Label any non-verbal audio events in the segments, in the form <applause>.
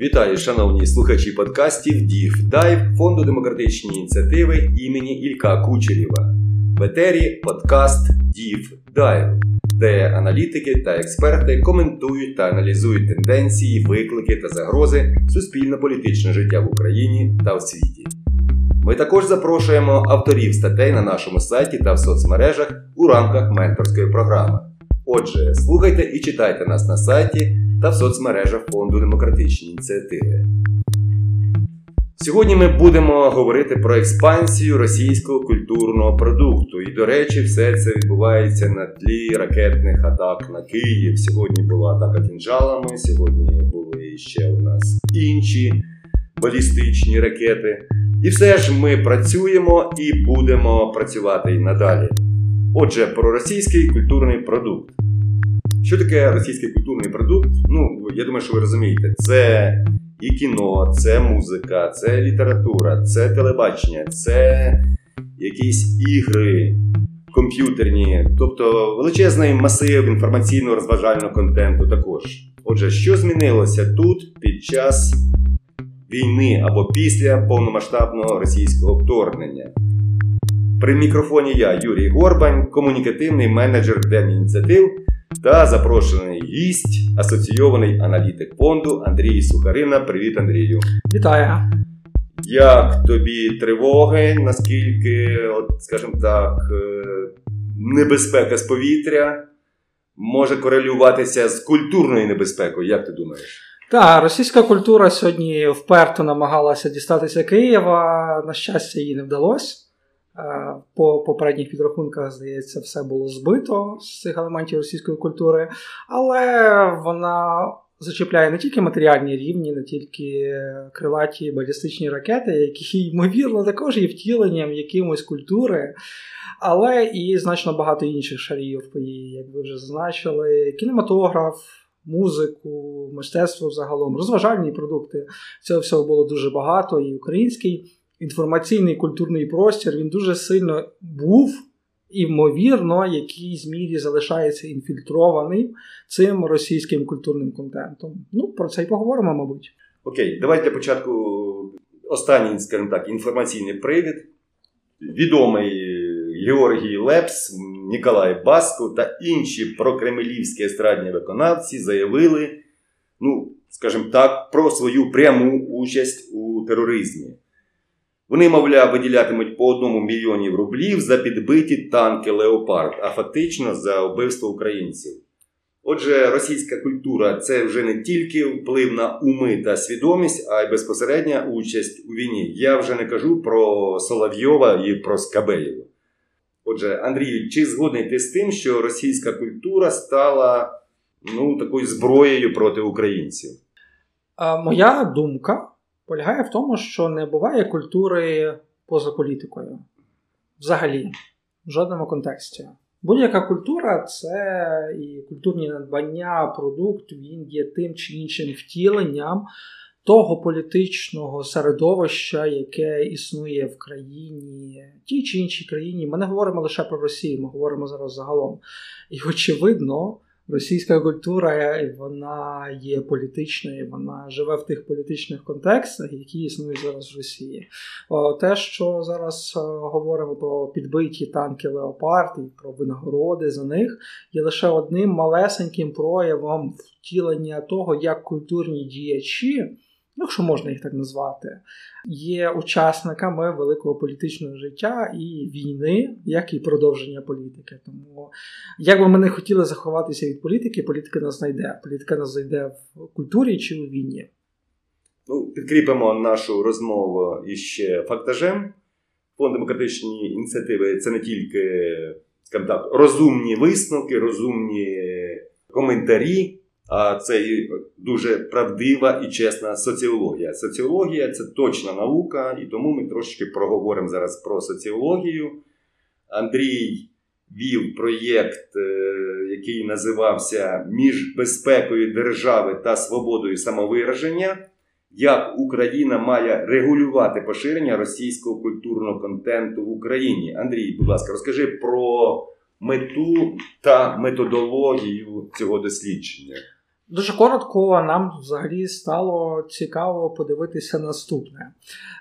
Вітаю, шановні слухачі подкастів Дів Дайв Фонду демократичні ініціативи імені Ілька Кучерєва. В етері подкаст Дів Дайв, де аналітики та експерти коментують та аналізують тенденції, виклики та загрози суспільно-політичного життя в Україні та в світі. Ми також запрошуємо авторів статей на нашому сайті та в соцмережах у рамках менторської програми. Отже, слухайте і читайте нас на сайті та в соцмережах Фонду демократичні ініціативи. Сьогодні ми будемо говорити про експансію російського культурного продукту. І, до речі, все це відбувається на тлі ракетних атак на Київ. Сьогодні була атака кінжалами, сьогодні були ще у нас інші балістичні ракети. І все ж ми працюємо і будемо працювати і надалі. Отже, про російський культурний продукт. Що таке російський культурний продукт? Ну, я думаю, що ви розумієте, це і кіно, це музика, це література, це телебачення, це якісь ігри комп'ютерні, тобто величезний масив інформаційно-розважального контенту також. Отже, що змінилося тут під час війни або після повномасштабного російського вторгнення? При мікрофоні я, Юрій Горбань, комунікативний менеджер ініціатив та запрошений гість, асоційований аналітик фонду Андрій Сухарина. Привіт, Андрію. Вітаю. Як тобі тривоги? Наскільки, от, скажімо так, е, небезпека з повітря може корелюватися з культурною небезпекою? Як ти думаєш? Так, російська культура сьогодні вперто намагалася дістатися Києва. На щастя, їй не вдалося. По попередніх підрахунках, здається, все було збито з цих елементів російської культури, але вона зачіпляє не тільки матеріальні рівні, не тільки крилаті балістичні ракети, які, ймовірно, також є втіленням якимось культури. Але і значно багато інших шарів як ви вже зазначили, кінематограф, музику, мистецтво загалом, розважальні продукти. Цього всього було дуже багато, і український інформаційний культурний простір він дуже сильно був. Імовірно, якійсь мірі залишається інфільтрований цим російським культурним контентом. Ну, про це й поговоримо, мабуть. Окей, давайте для початку останній, скажімо так, інформаційний привід. Відомий Георгій Лепс, Ніколай Баско та інші прокремлівські естрадні виконавці заявили, ну, скажімо так, про свою пряму участь у тероризмі. Вони, мовляв, виділятимуть по одному мільйонів рублів за підбиті танки Леопард, а фактично за вбивство українців. Отже, російська культура це вже не тільки вплив на уми та свідомість, а й безпосередня участь у війні. Я вже не кажу про Соловйова і про Скабеєва. Отже, Андрій, чи згодний ти з тим, що російська культура стала ну, такою зброєю проти українців? Моя думка полягає в тому, що не буває культури поза політикою. Взагалі, в жодному контексті. Будь-яка культура це і культурні надбання, продукт, він є тим чи іншим втіленням того політичного середовища, яке існує в країні, тій чи іншій країні. Ми не говоримо лише про Росію, ми говоримо зараз загалом. І, очевидно, російська культура вона є політичною, вона живе в тих політичних контекстах, які існують зараз в Росії. Те, що зараз е, говоримо про підбиті танки Леопард і про винагороди за них, є лише одним малесеньким проявом втілення того, як культурні діячі якщо можна їх так назвати, є учасниками великого політичного життя і війни, як і продовження політики. Тому, як би ми не хотіли заховатися від політики, політика нас знайде. Політика нас знайде в культурі чи у війні. Ну, Підкріпимо нашу розмову іще фактажем. Фонд демократичні ініціативи це не тільки скажімо так, розумні висновки, розумні коментарі. А це і дуже правдива і чесна соціологія. Соціологія це точна наука, і тому ми трошки проговоримо зараз про соціологію. Андрій вів проєкт, е, який називався Між безпекою держави та свободою самовираження. Як Україна має регулювати поширення російського культурного контенту в Україні? Андрій, будь ласка, розкажи про мету та методологію цього дослідження. Дуже коротко, нам взагалі стало цікаво подивитися наступне.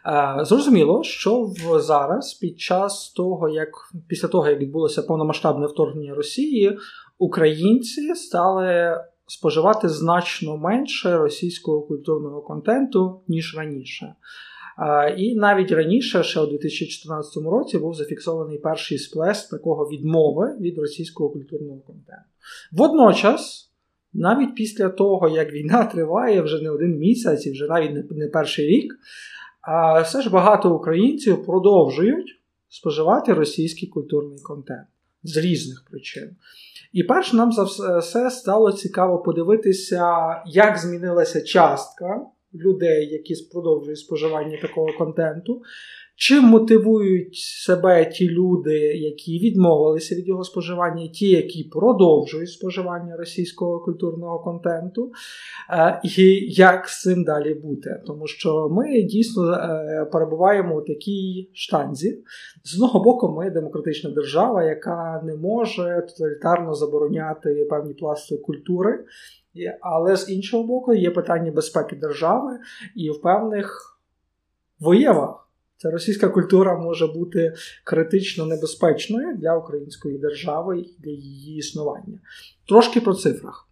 Е, зрозуміло, що зараз, під час того, як після того, як відбулося повномасштабне вторгнення Росії, українці стали споживати значно менше російського культурного контенту, ніж раніше. Е, і навіть раніше, ще у 2014 році, був зафіксований перший сплеск такого відмови від російського культурного контенту. Водночас. Навіть після того, як війна триває вже не один місяць і вже навіть не перший рік, все ж багато українців продовжують споживати російський культурний контент з різних причин. І перш нам за все стало цікаво подивитися, як змінилася частка людей, які продовжують споживання такого контенту. Чим мотивують себе ті люди, які відмовилися від його споживання, ті, які продовжують споживання російського культурного контенту, е, і як з цим далі бути? Тому що ми дійсно е, перебуваємо у такій штанзі. З одного боку, ми демократична держава, яка не може тоталітарно забороняти певні пласти культури, але з іншого боку, є питання безпеки держави і в певних виявах. Ця російська культура може бути критично небезпечною для української держави і для її існування. Трошки про цифрах.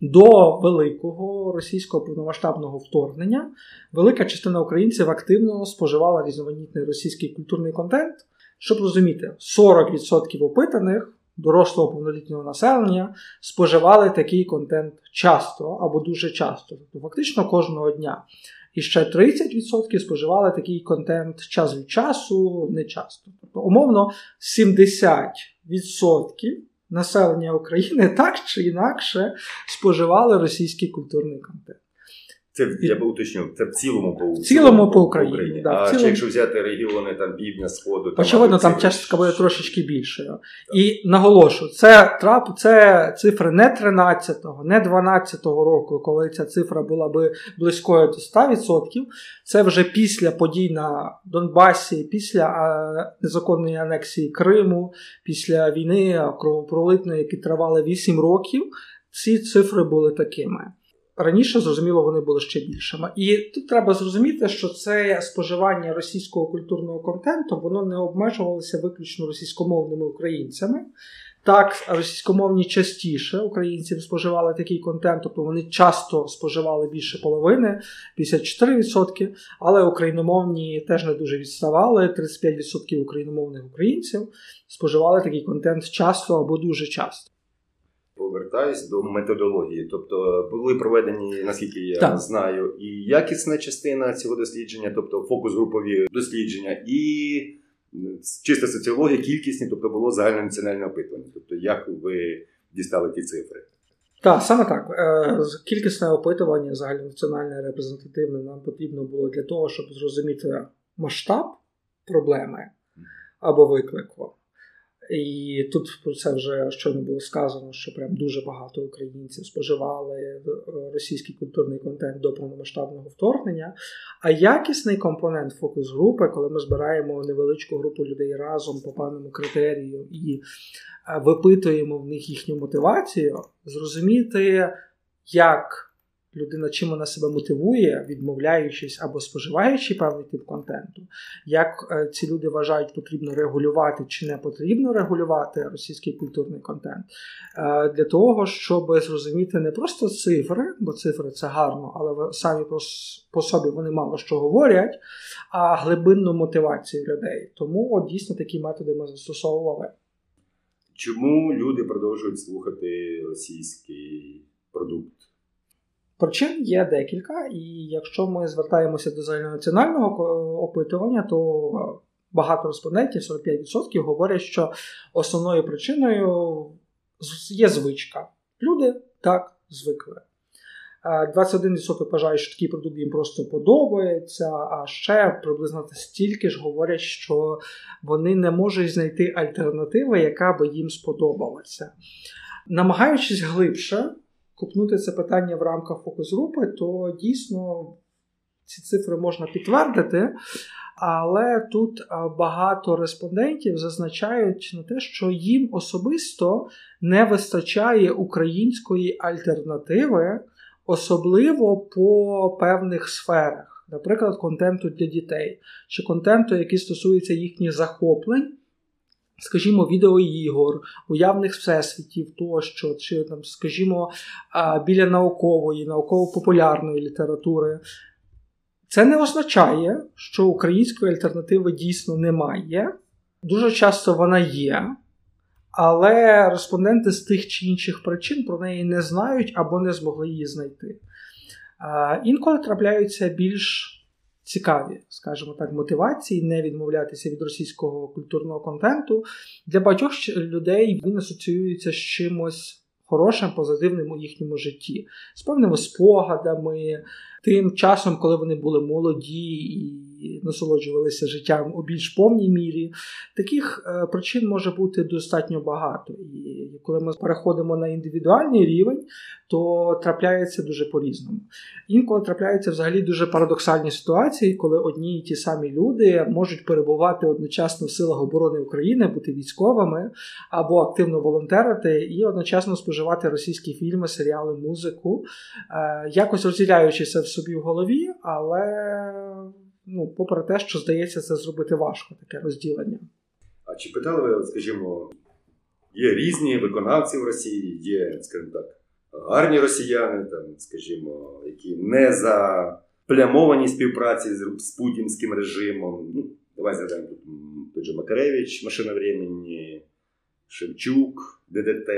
До великого російського повномасштабного вторгнення велика частина українців активно споживала різноманітний російський культурний контент. Щоб розуміти, 40% опитаних дорослого повнолітнього населення споживали такий контент часто або дуже часто, тобто фактично кожного дня. І ще 30% споживали такий контент час від часу, не часто. Тобто, умовно, 70% населення України <laughs> так чи інакше споживали російський культурний контент. Це я би уточню, це в цілому по в цілому по Україні. Україні. Да, а цілому... чи якщо взяти регіони там півдня, сходу, там, очевидно, там частка буде трошечки більшою. І наголошу, це трап, це цифри не 13-го, не 12-го року, коли ця цифра була би близькою до 100%. Це вже після подій на Донбасі, після незаконної анексії Криму, після війни кровопролитної, які тривали 8 років. Ці цифри були такими. Раніше, зрозуміло, вони були ще більшими. І тут треба зрозуміти, що це споживання російського культурного контенту воно не обмежувалося виключно російськомовними українцями. Так, російськомовні частіше українців споживали такий контент, тобто вони часто споживали більше половини, 54%, але україномовні теж не дуже відставали. 35% україномовних українців споживали такий контент часто або дуже часто повертаюсь до методології. Тобто були проведені, наскільки я так. знаю, і якісна частина цього дослідження, тобто фокус-групові дослідження, і чиста соціологія, кількісні, тобто було загальнонаціональне опитування. Тобто, як ви дістали ті цифри? Так, саме так. Е, кількісне опитування загальнонаціональне репрезентативне нам потрібно було для того, щоб зрозуміти масштаб проблеми або виклику. І тут про це вже щойно було сказано, що прям дуже багато українців споживали е, російський культурний контент до повномасштабного вторгнення. А якісний компонент фокус групи, коли ми збираємо невеличку групу людей разом по певному критерію і е, випитуємо в них їхню мотивацію, зрозуміти, як людина чим вона себе мотивує, відмовляючись або споживаючи певний тип контенту, як е, ці люди вважають, потрібно регулювати чи не потрібно регулювати російський культурний контент, е, для того, щоб зрозуміти не просто цифри, бо цифри це гарно, але самі по собі вони мало що говорять, а глибинну мотивацію людей. Тому от, дійсно такі методи ми застосовували. Чому люди продовжують слухати російський продукт? Причин є декілька, і якщо ми звертаємося до загальнонаціонального опитування, то багато респондентів, 45%, говорять, що основною причиною є звичка. Люди так звикли. 21% вважають, що такий продукт їм просто подобається, а ще приблизно стільки ж говорять, що вони не можуть знайти альтернативи, яка би їм сподобалася. Намагаючись глибше купнути це питання в рамках фокус-групи, то дійсно ці цифри можна підтвердити. Але тут багато респондентів зазначають на те, що їм особисто не вистачає української альтернативи, особливо по певних сферах, наприклад, контенту для дітей чи контенту, який стосується їхніх захоплень. Скажімо, відеоігор, уявних всесвітів тощо, чи там, скажімо, біля наукової, науково-популярної літератури. Це не означає, що української альтернативи дійсно немає. Дуже часто вона є, але респонденти з тих чи інших причин про неї не знають або не змогли її знайти. Інколи трапляються більш цікаві, скажімо так, мотивації не відмовлятися від російського культурного контенту. Для багатьох людей він асоціюється з чимось хорошим, позитивним у їхньому житті, з певними спогадами, тим часом, коли вони були молоді і насолоджувалися життям у більш повній мірі. Таких е, причин може бути достатньо багато. І коли ми переходимо на індивідуальний рівень, то трапляється дуже по-різному. Інколи трапляються взагалі дуже парадоксальні ситуації, коли одні і ті самі люди можуть перебувати одночасно в силах оборони України, бути військовими або активно волонтерити, і одночасно споживати російські фільми, серіали, музику, е, якось розділяючися в собі в голові, але ну, попри те, що здається, це зробити важко, таке розділення. А чи питали ви, скажімо, є різні виконавці в Росії, є, скажімо так, гарні росіяни, там, скажімо, які не заплямовані співпраці з, з путінським режимом. Ну, Давай згадаємо тут той же Макаревич, машина времени, Шевчук, ДДТ.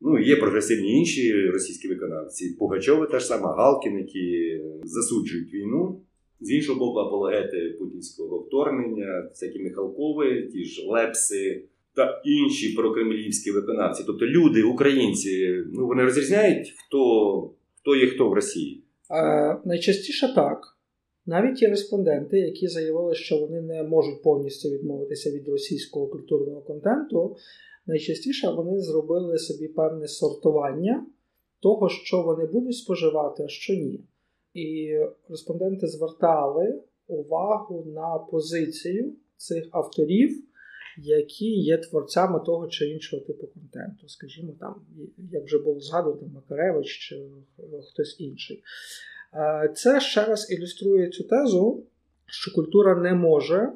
Ну, є прогресивні інші російські виконавці. Пугачови та ж сама Галкін, які засуджують війну. З іншого боку, апологети путінського вторгнення, всякі Михалкови, ті ж Лепси та інші прокремлівські виконавці. Тобто люди, українці, ну вони розрізняють, хто хто є хто в Росії. Е, Найчастіше так. Навіть є респонденти, які заявили, що вони не можуть повністю відмовитися від російського культурного контенту. Найчастіше вони зробили собі певне сортування того, що вони будуть споживати, а що ні. І респонденти звертали увагу на позицію цих авторів, які є творцями того чи іншого типу контенту. Скажімо, там, як вже було згадано, Макаревич чи хтось інший. Е, це ще раз ілюструє цю тезу, що культура не може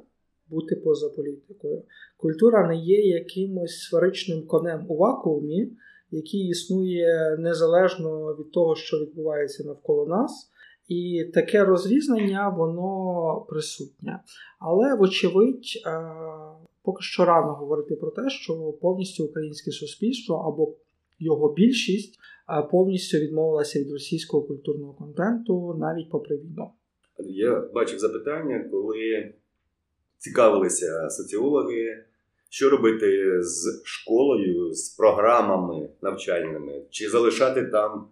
бути поза політикою. Культура не є якимось сферичним конем у вакуумі, який існує незалежно від того, що відбувається навколо нас. І таке розрізнення, воно присутнє. Але, вочевидь, е, поки що рано говорити про те, що повністю українське суспільство або його більшість е, повністю відмовилася від російського культурного контенту навіть попри війну. Я бачив запитання, коли цікавилися соціологи, що робити з школою, з програмами навчальними, чи залишати там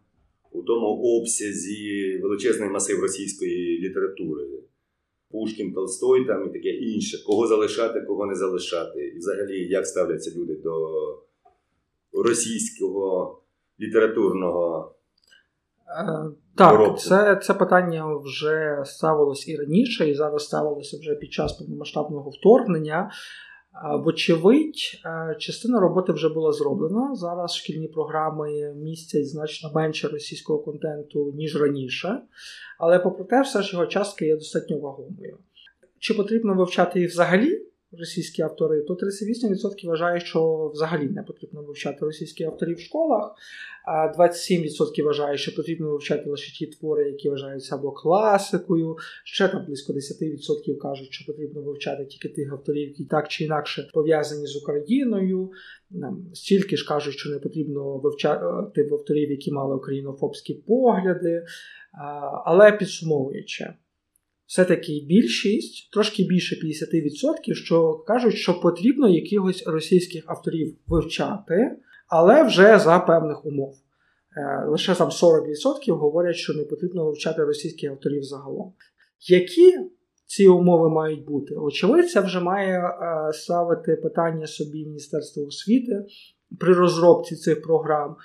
у тому обсязі величезний масив російської літератури. Пушкін, Толстой там і таке інше. Кого залишати, кого не залишати. І взагалі, як ставляться люди до російського літературного. Е, так, це це питання вже ставилось і раніше, і зараз ставилося вже під час повномасштабного вторгнення. Вочевидь, е, частина роботи вже була зроблена. Зараз шкільні програми містять значно менше російського контенту, ніж раніше. Але, попри те, все ж його частка є достатньо вагомою. Чи потрібно вивчати їх взагалі? Російські автори, то 38% вважає, що взагалі не потрібно вивчати російські авторів в школах, 27% вважає, що потрібно вивчати лише ті твори, які вважаються або класикою. Ще там близько 10% кажуть, що потрібно вивчати тільки тих авторів, які так чи інакше пов'язані з Україною. Стільки ж кажуть, що не потрібно вивчати авторів, які мали українофобські погляди. Але підсумовуючи все-таки більшість, трошки більше 50%, що кажуть, що потрібно якихось російських авторів вивчати, але вже за певних умов. Е, лише там 40% говорять, що не потрібно вивчати російських авторів загалом. Які ці умови мають бути? Очевидь, вже має е, ставити питання собі Міністерство освіти. При розробці цих програм,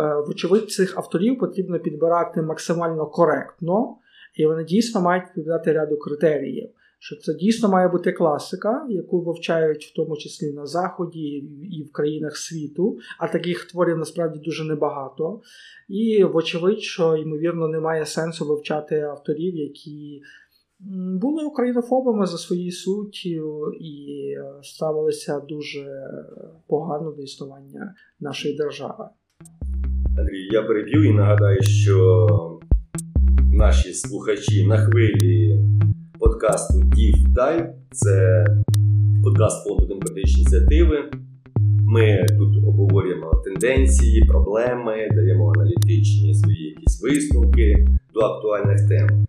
е, вочевидь, цих авторів потрібно підбирати максимально коректно, І вони дійсно мають відповідати ряду критеріїв. Що це дійсно має бути класика, яку вивчають в тому числі на Заході і в країнах світу, а таких творів насправді дуже небагато. І, вочевидь, що ймовірно немає сенсу вивчати авторів, які були українофобами за своєю суттю і ставилися дуже погано до існування нашої держави. Андрій, я переб'ю і нагадаю, що наші слухачі на хвилі подкасту Deep Dive це подкаст фонду демократичні ініціативи. Ми тут обговорюємо тенденції, проблеми, даємо аналітичні свої якісь висновки до актуальних тем.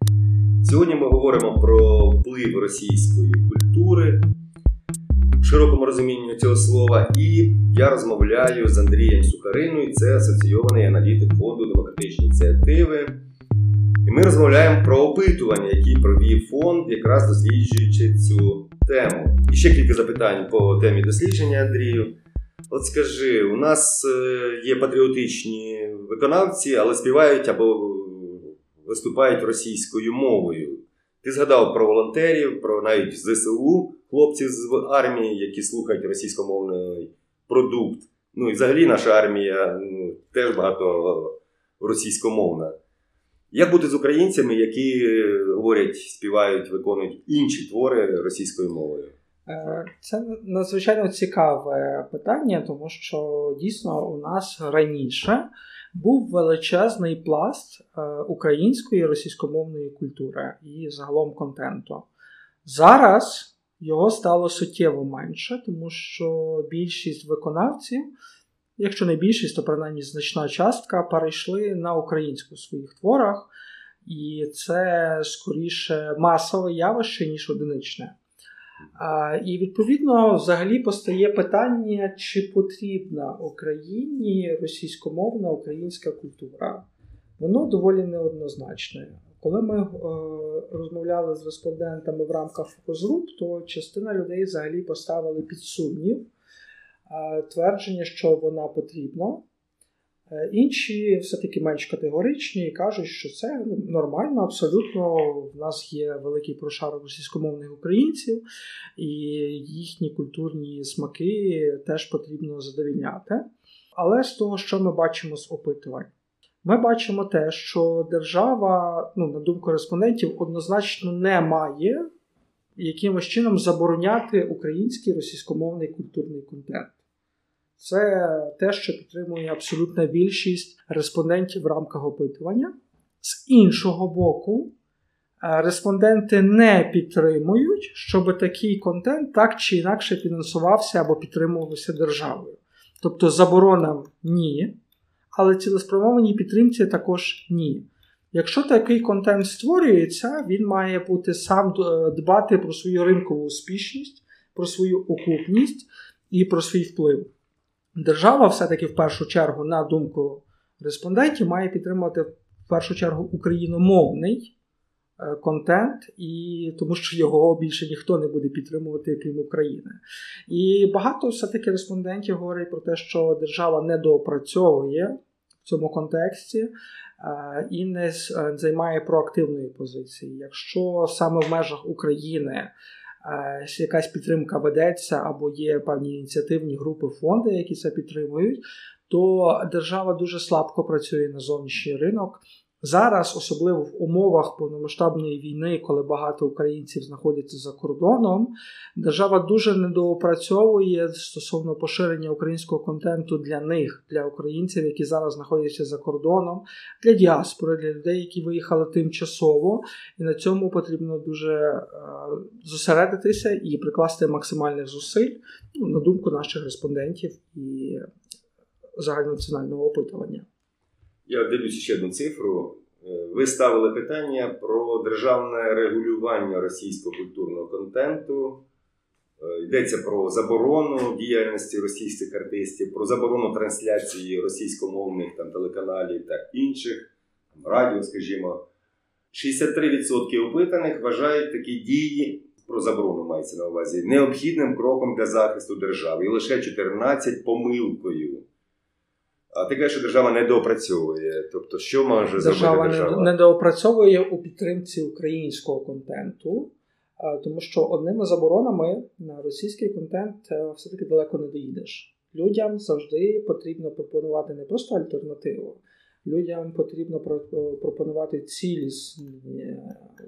Сьогодні ми говоримо про вплив російської культури в широкому розумінні цього слова. І я розмовляю з Андрієм Сухариною, це асоційований аналітик фонду демократичні ініціативи. Ми розмовляємо про опитування, які провів фонд, якраз досліджуючи цю тему. І ще кілька запитань по темі дослідження, Андрію. От скажи, у нас е, є патріотичні виконавці, але співають або виступають російською мовою. Ти згадав про волонтерів, про навіть ЗСУ, хлопців з армії, які слухають російськомовний продукт. Ну і взагалі наша армія ну, теж багато російськомовна. Як бути з українцями, які говорять, співають, виконують інші твори російською мовою? Е, це надзвичайно цікаве питання, тому що дійсно у нас раніше був величезний пласт е, української російськомовної культури і загалом контенту. Зараз його стало суттєво менше, тому що більшість виконавців, якщо не більшість, то принаймні значна частка перейшли на українську в своїх творах, і це скоріше масове явище, ніж одиничне. І відповідно взагалі постає питання, чи потрібна Україні російськомовна українська культура. Воно доволі неоднозначне. Коли ми е, розмовляли з респондентами в рамках фокус-груп, то частина людей взагалі поставили під сумнів твердження, що вона потрібна. Е, інші все-таки менш категоричні і кажуть, що це ну, нормально, абсолютно. В нас є великий прошарок російськомовних українців, і їхні культурні смаки теж потрібно задовільняти. Але з того, що ми бачимо з опитувань, ми бачимо те, що держава, ну, на думку респондентів, однозначно не має якимось чином забороняти український російськомовний культурний контент. Це те, що підтримує абсолютна більшість респондентів в рамках опитування. З іншого боку, е, респонденти не підтримують, щоб такий контент так чи інакше фінансувався або підтримувався державою. Тобто заборонам ні, але цілеспрямованій підтримці також ні. Якщо такий контент створюється, він має бути сам е, дбати про свою ринкову успішність, про свою окупність і про свій вплив. Держава все-таки в першу чергу, на думку респондентів, має підтримувати в першу чергу україномовний е, контент, і тому що його більше ніхто не буде підтримувати, крім України. І багато все-таки респондентів говорять про те, що держава не доопрацьовує в цьому контексті е, і не е, займає проактивної позиції. Якщо саме в межах України якась підтримка ведеться, або є певні ініціативні групи, фонди, які це підтримують, то держава дуже слабко працює на зовнішній ринок. Зараз, особливо в умовах повномасштабної війни, коли багато українців знаходяться за кордоном, держава дуже недоопрацьовує стосовно поширення українського контенту для них, для українців, які зараз знаходяться за кордоном, для діаспори, для людей, які виїхали тимчасово, і на цьому потрібно дуже е, зосередитися і прикласти максимальних зусиль ну, на думку наших респондентів і загальнонаціонального опитування. Я дивлюся ще одну цифру. Е, ви ставили питання про державне регулювання російського культурного контенту. Е, йдеться про заборону діяльності російських артистів, про заборону трансляції російськомовних там, телеканалів та інших, там, радіо, скажімо. 63% опитаних вважають такі дії про заборону мається на увазі необхідним кроком для захисту держави і лише 14 помилкою. А ти кажеш, що держава недоопрацьовує. Тобто, що може держава зробити держава? не доопрацьовує у підтримці українського контенту, тому що одними заборонами на російський контент е, все-таки далеко не доїдеш. Людям завжди потрібно пропонувати не просто альтернативу. Людям потрібно пропонувати цілісні е,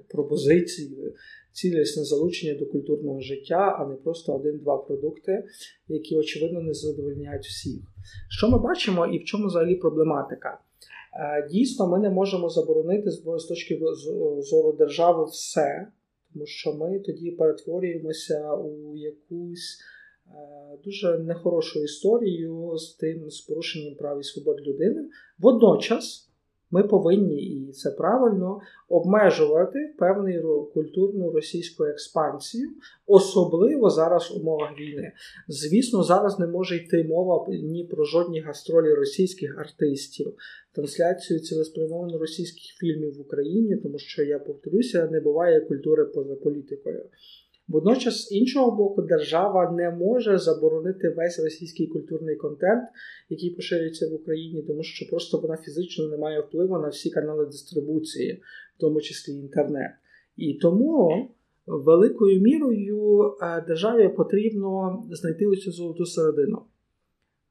пропозиції, цілісне залучення до культурного життя, а не просто один-два продукти, які очевидно не задовольняють всіх. Що ми бачимо і в чому взагалі проблематика? Е, дійсно, ми не можемо заборонити з точки зору держави все, тому що ми тоді перетворюємося у якусь. Е, дуже нехорошу історію з тим з порушенням прав і свобод людини. Водночас ми повинні, і це правильно, обмежувати певну культурну російську експансію, особливо зараз в умовах війни. Звісно, зараз не може йти мова ні про жодні гастролі російських артистів, трансляцію цілеспрямовано російських фільмів в Україні, тому що я повторюся, не буває культури поза політикою. Водночас, з іншого боку, держава не може заборонити весь російський культурний контент, який поширюється в Україні, тому що просто вона фізично не має впливу на всі канали дистрибуції, в тому числі інтернет. І тому великою мірою е, державі потрібно знайти оцю золоту середину.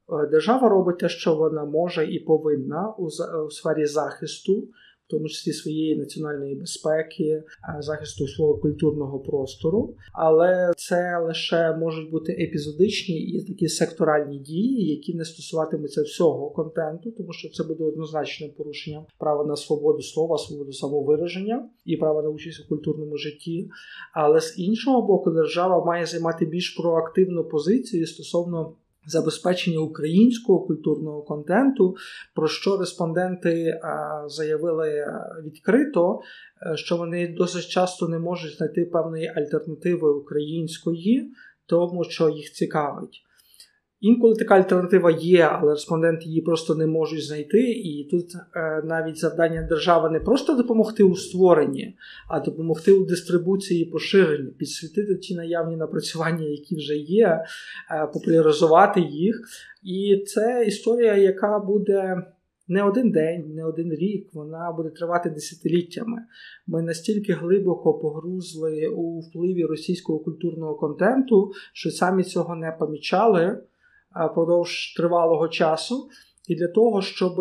Е, держава робить те, що вона може і повинна у сфері захисту в тому числі своєї національної безпеки, захисту свого культурного простору, але це лише можуть бути епізодичні і такі секторальні дії, які не стосуватимуться всього контенту, тому що це буде однозначним порушенням права на свободу слова, свободу самовираження і права на участь у культурному житті. Але з іншого боку, держава має займати більш проактивну позицію стосовно забезпечення українського культурного контенту, про що респонденти заявили відкрито, е, що вони досить часто не можуть знайти певної альтернативи української, тому що їх цікавить. Інколи така альтернатива є, але респонденти її просто не можуть знайти. І тут е, навіть завдання держави не просто допомогти у створенні, а допомогти у дистрибуції і поширенні, підсвітити ті наявні напрацювання, які вже є, е, популяризувати їх. І це історія, яка буде. Не один день, не один рік, вона буде тривати десятиліттями. Ми настільки глибоко погрузли у впливі російського культурного контенту, що самі цього не помічали продовж тривалого часу, і для того, щоб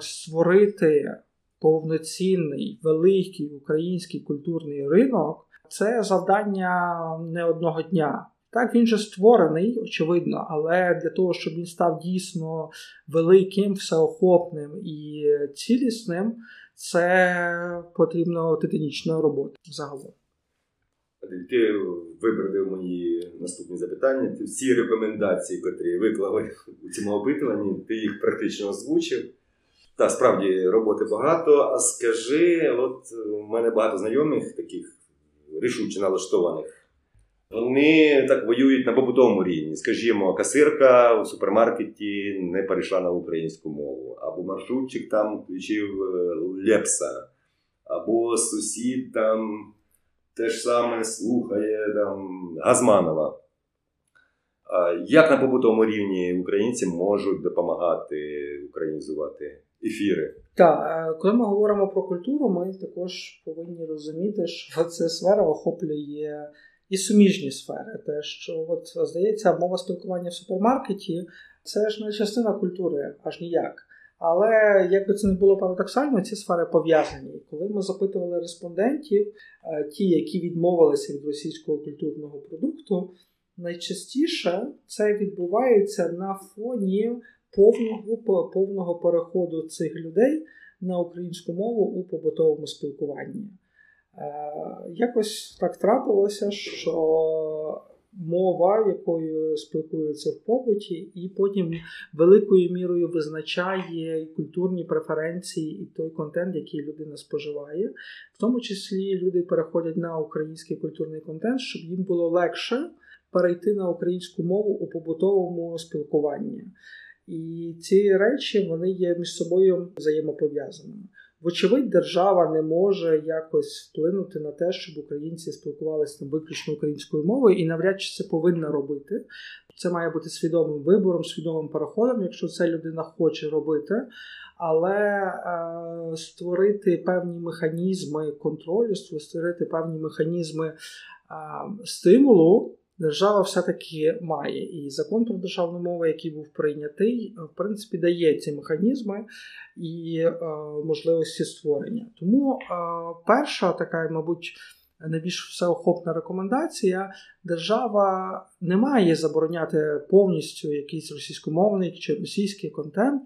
створити повноцінний великий український культурний ринок, це завдання не одного дня. Так, він же створений, очевидно, але для того, щоб він став дійсно великим, всеохопним і цілісним, це потрібна титанічна робота загалом. Ти випередив мої наступні запитання. Ти всі рекомендації, котрі виклали у цьому опитуванні, ти їх практично озвучив. Та справді роботи багато. А скажи, от у мене багато знайомих, таких рішуче налаштованих. Вони так воюють на побутовому рівні. Скажімо, касирка у супермаркеті не перейшла на українську мову, або маршрутчик там включив е, Лепса, або сусід там те ж саме слухає там, Газманова. Як на побутовому рівні українці можуть допомагати українізувати ефіри? Так, е, коли ми говоримо про культуру, ми також повинні розуміти, що <laughs> ця сфера охоплює і суміжні сфери. Те, що от здається, мова спілкування в супермаркеті це ж не частина культури, аж ніяк. Але як би це не було парадоксально, ці сфери пов'язані. Коли ми запитували респондентів, е, ті, які відмовилися від російського культурного продукту, найчастіше це відбувається на фоні повного повного переходу цих людей на українську мову у побутовому спілкуванні. Е, якось так трапилося, що мова, якою спілкуються в побуті, і потім великою мірою визначає культурні преференції і той контент, який людина споживає. В тому числі люди переходять на український культурний контент, щоб їм було легше перейти на українську мову у побутовому спілкуванні. І ці речі вони є між собою взаємопов'язаними. Вочевидь, держава не може якось вплинути на те, щоб українці спілкувалися там виключно українською мовою, і навряд чи це повинна робити. Це має бути свідомим вибором, свідомим переходом, якщо це людина хоче робити. Але е, створити певні механізми контролю, створити певні механізми е, стимулу держава все-таки має. І закон про державну мову, який був прийнятий, в принципі, дає ці механізми і е, можливості створення. Тому е, перша така, мабуть найбільш всеохопна рекомендація. Держава не має забороняти повністю якийсь російськомовний чи російський контент,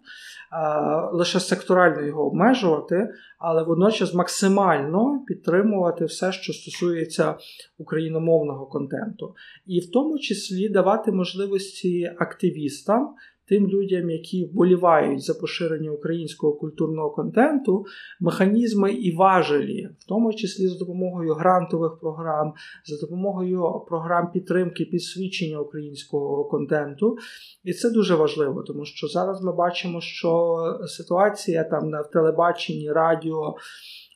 лише секторально його обмежувати, але водночас максимально підтримувати все, що стосується україномовного контенту, і в тому числі давати можливості активістам тим людям, які вболівають за поширення українського культурного контенту, механізми і важелі, в тому числі за допомогою грантових програм, за допомогою програм підтримки підсвідчення українського контенту. І це дуже важливо, тому що зараз ми бачимо, що ситуація там на телебаченні, радіо.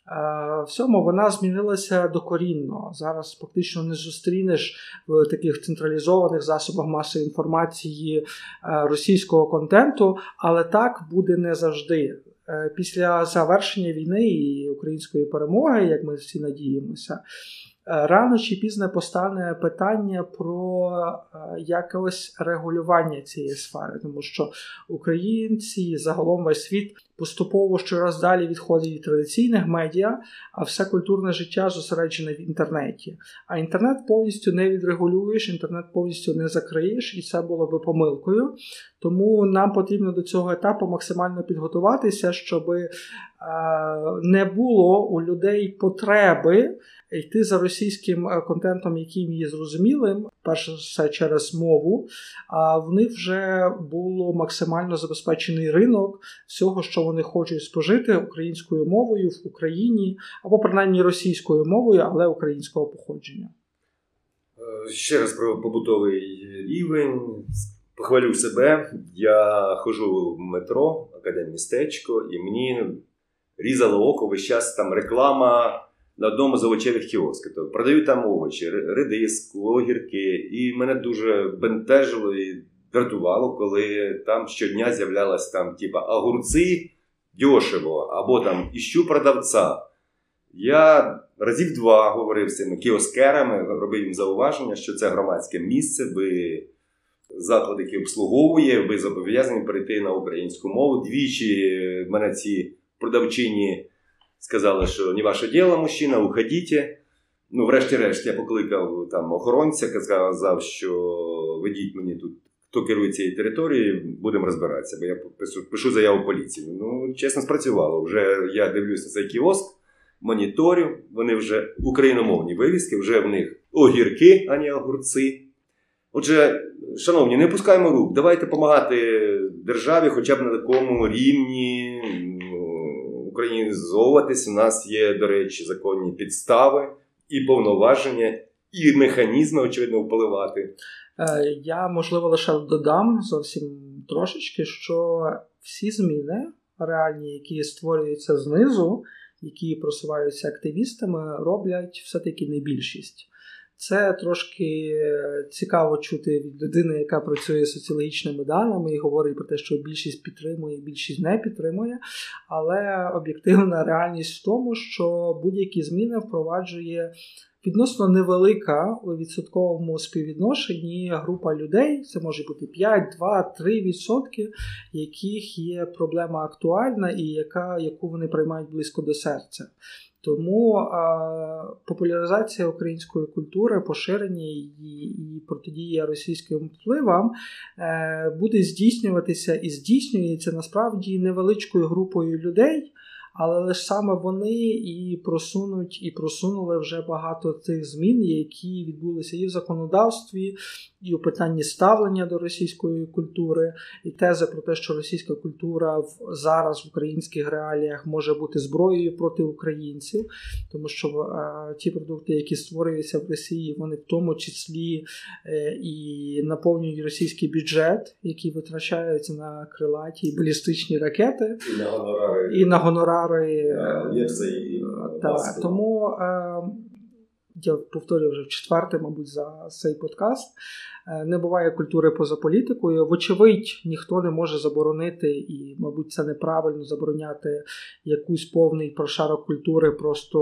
Е, всьому вона змінилася докорінно. Зараз фактично не зустрінеш в таких централізованих засобах масової інформації е, російського контенту, але так буде не завжди. Е, після завершення війни і української перемоги, як ми всі надіємося. Е, рано чи пізно постане питання про е, якось регулювання цієї сфери, тому що українці загалом весь світ поступово щораз далі відходить від традиційних медіа, а все культурне життя зосереджене в інтернеті. А інтернет повністю не відрегулюєш, інтернет повністю не закриєш, і це було би помилкою. Тому нам потрібно до цього етапу максимально підготуватися, щоб е, не було у людей потреби йти за російським е, контентом, яким є зрозумілим, перше все через мову. А в них вже було максимально забезпечений ринок всього, що вони хочуть спожити українською мовою в Україні або принаймні російською мовою, але українського походження. Е, ще раз про побутовий рівень. Похвалю себе. Я ходжу в метро, академмістечко, і мені різало око весь час там реклама на одному з овочевих кіосків. Тобто продають там овочі, редиску, огірки. І мене дуже бентежило і дратувало, коли там щодня з'являлось там, типа, огурці дешево, або там іщу продавця. Я разів два говорив з цими кіоскерами, робив їм зауваження, що це громадське місце. ви Заклад, який обслуговує, ви зобов'язані перейти на українську мову. Двічі мене ці продавчині сказали, що не ваше діло, мужчина, уходіть. Ну, врешті-решт, я покликав там охоронця, сказав, що ведіть мені тут, хто керує цією територією, будемо розбиратися, бо я пишу, пишу заяву поліції. Ну, чесно, спрацювало. Вже я дивлюся цей кіоск, моніторю, вони вже україномовні вивіски, вже в них огірки, а не огурці. Отже, шановні, не пускаємо рук, давайте допомагати державі хоча б на такому рівні українізовуватись. У нас є, до речі, законні підстави і повноваження, і механізми, очевидно, впливати. Е, я, можливо, лише додам зовсім трошечки, що всі зміни реальні, які створюються знизу, які просуваються активістами, роблять все-таки не більшість. Це трошки цікаво чути від людини, яка працює соціологічними даними і говорить про те, що більшість підтримує, більшість не підтримує. Але об'єктивна реальність в тому, що будь-які зміни впроваджує відносно невелика у відсотковому співвідношенні група людей. Це може бути 5, 2, 3 відсотки, яких є проблема актуальна і яка, яку вони приймають близько до серця. Тому а, популяризація української культури, поширення її і протидія російським впливам е, буде здійснюватися і здійснюється насправді невеличкою групою людей але лише саме вони і просунуть і просунули вже багато цих змін, які відбулися і в законодавстві, і у питанні ставлення до російської культури, і тези про те, що російська культура в зараз в українських реаліях може бути зброєю проти українців, тому що е, ті продукти, які створюються в Росії, вони в тому числі е, і наповнюють російський бюджет, який витрачається на крилаті і балістичні ракети, і на гонорари. І на гонорари Е, Є все і Так, тому е, я повторюю вже в четверте, мабуть, за цей подкаст. Е, Не буває культури поза політикою. Вочевидь, ніхто не може заборонити, і, мабуть, це неправильно забороняти якусь повний прошарок культури просто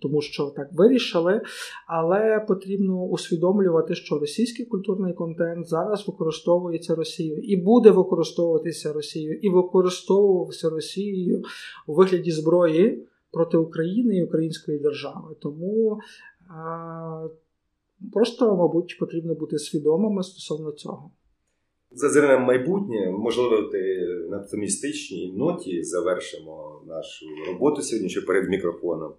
тому, що так вирішили. Але потрібно усвідомлювати, що російський культурний контент зараз використовується Росією і буде використовуватися Росією, і використовувався Росією у вигляді зброї проти України і української держави. Тому а, просто, мабуть, потрібно бути свідомими стосовно цього. Зазирнемо майбутнє, можливо, ти на оптимістичній ноті завершимо нашу роботу сьогодні ще перед мікрофоном.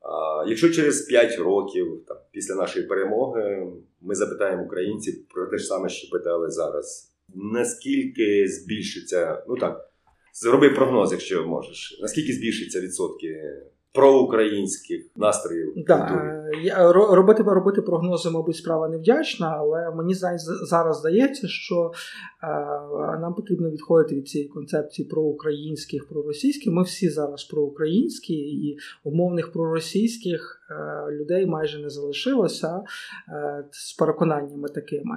А, якщо через 5 років, там, після нашої перемоги, ми запитаємо українців про те ж саме, що питали зараз, наскільки збільшиться, ну так, зроби прогноз, якщо можеш, наскільки збільшиться відсотки проукраїнських настроїв Да, я- ро- робити, робити прогнози, мабуть, справа невдячна, але мені зараз здається, що е, нам потрібно відходити від цієї концепції проукраїнських, проросійських. Ми всі зараз проукраїнські, і умовних проросійських е, людей майже не залишилося е, з переконаннями такими.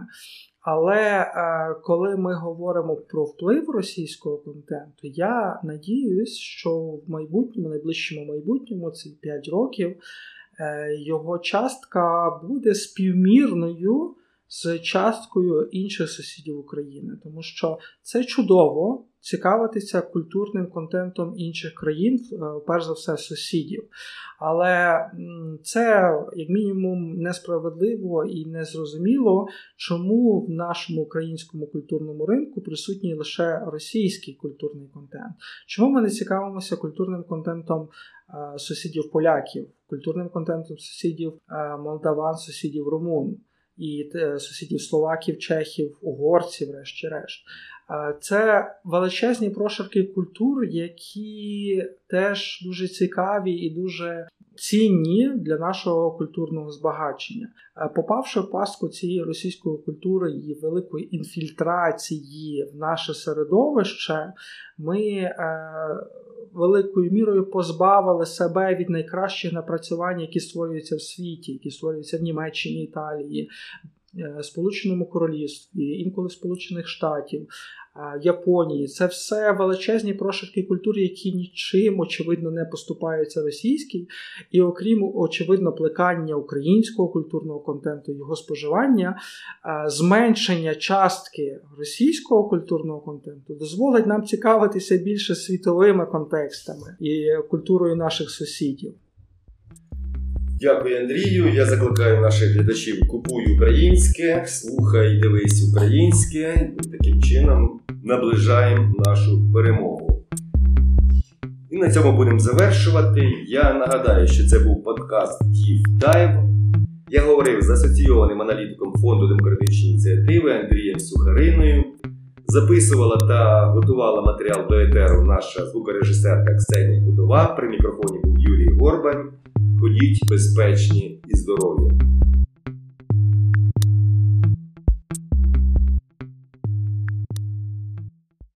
Але е, коли ми говоримо про вплив російського контенту, я надіюсь, що в майбутньому, найближчому майбутньому, ці 5 років, е, його частка буде співмірною з часткою інших сусідів України, тому що це чудово цікавитися культурним контентом інших країн, е, перш за все сусідів. Але це, як мінімум, несправедливо і незрозуміло, чому в нашому українському культурному ринку присутній лише російський культурний контент. Чому ми не цікавимося культурним контентом е, сусідів поляків, культурним контентом сусідів е, молдаван, сусідів румун і сусідів словаків, чехів, угорців, врешті-решт. Е, Це величезні прошарки культур, які теж дуже цікаві і дуже цінні для нашого культурного збагачення. Е, Попавши в пастку цієї російської культури і великої інфільтрації в наше середовище, ми е, великою мірою позбавили себе від найкращих напрацювань, які створюються в світі, які створюються в Німеччині, Італії, Сполученому Королівстві, інколи Сполучених Штатів, е, Японії. Це все величезні прошарки культури, які нічим очевидно не поступаються російській, і окрім очевидно плекання українського культурного контенту, його споживання, е, зменшення частки російського культурного контенту дозволить нам цікавитися більше світовими контекстами і культурою наших сусідів. Дякую, Андрію. Я закликаю наших глядачів: купуй українське, слухай, дивись українське. Таким чином наближаємо нашу перемогу. І на цьому будемо завершувати. Я нагадаю, що це був подкаст Deep Dive. Я говорив з асоційованим аналітиком фонду демократичні ініціативи Андрієм Сухариною. Записувала та готувала матеріал до етеру наша звукорежисерка Ксенія Будова. При мікрофоні був Юрій Горбань. Ходіть безпечні і здорові.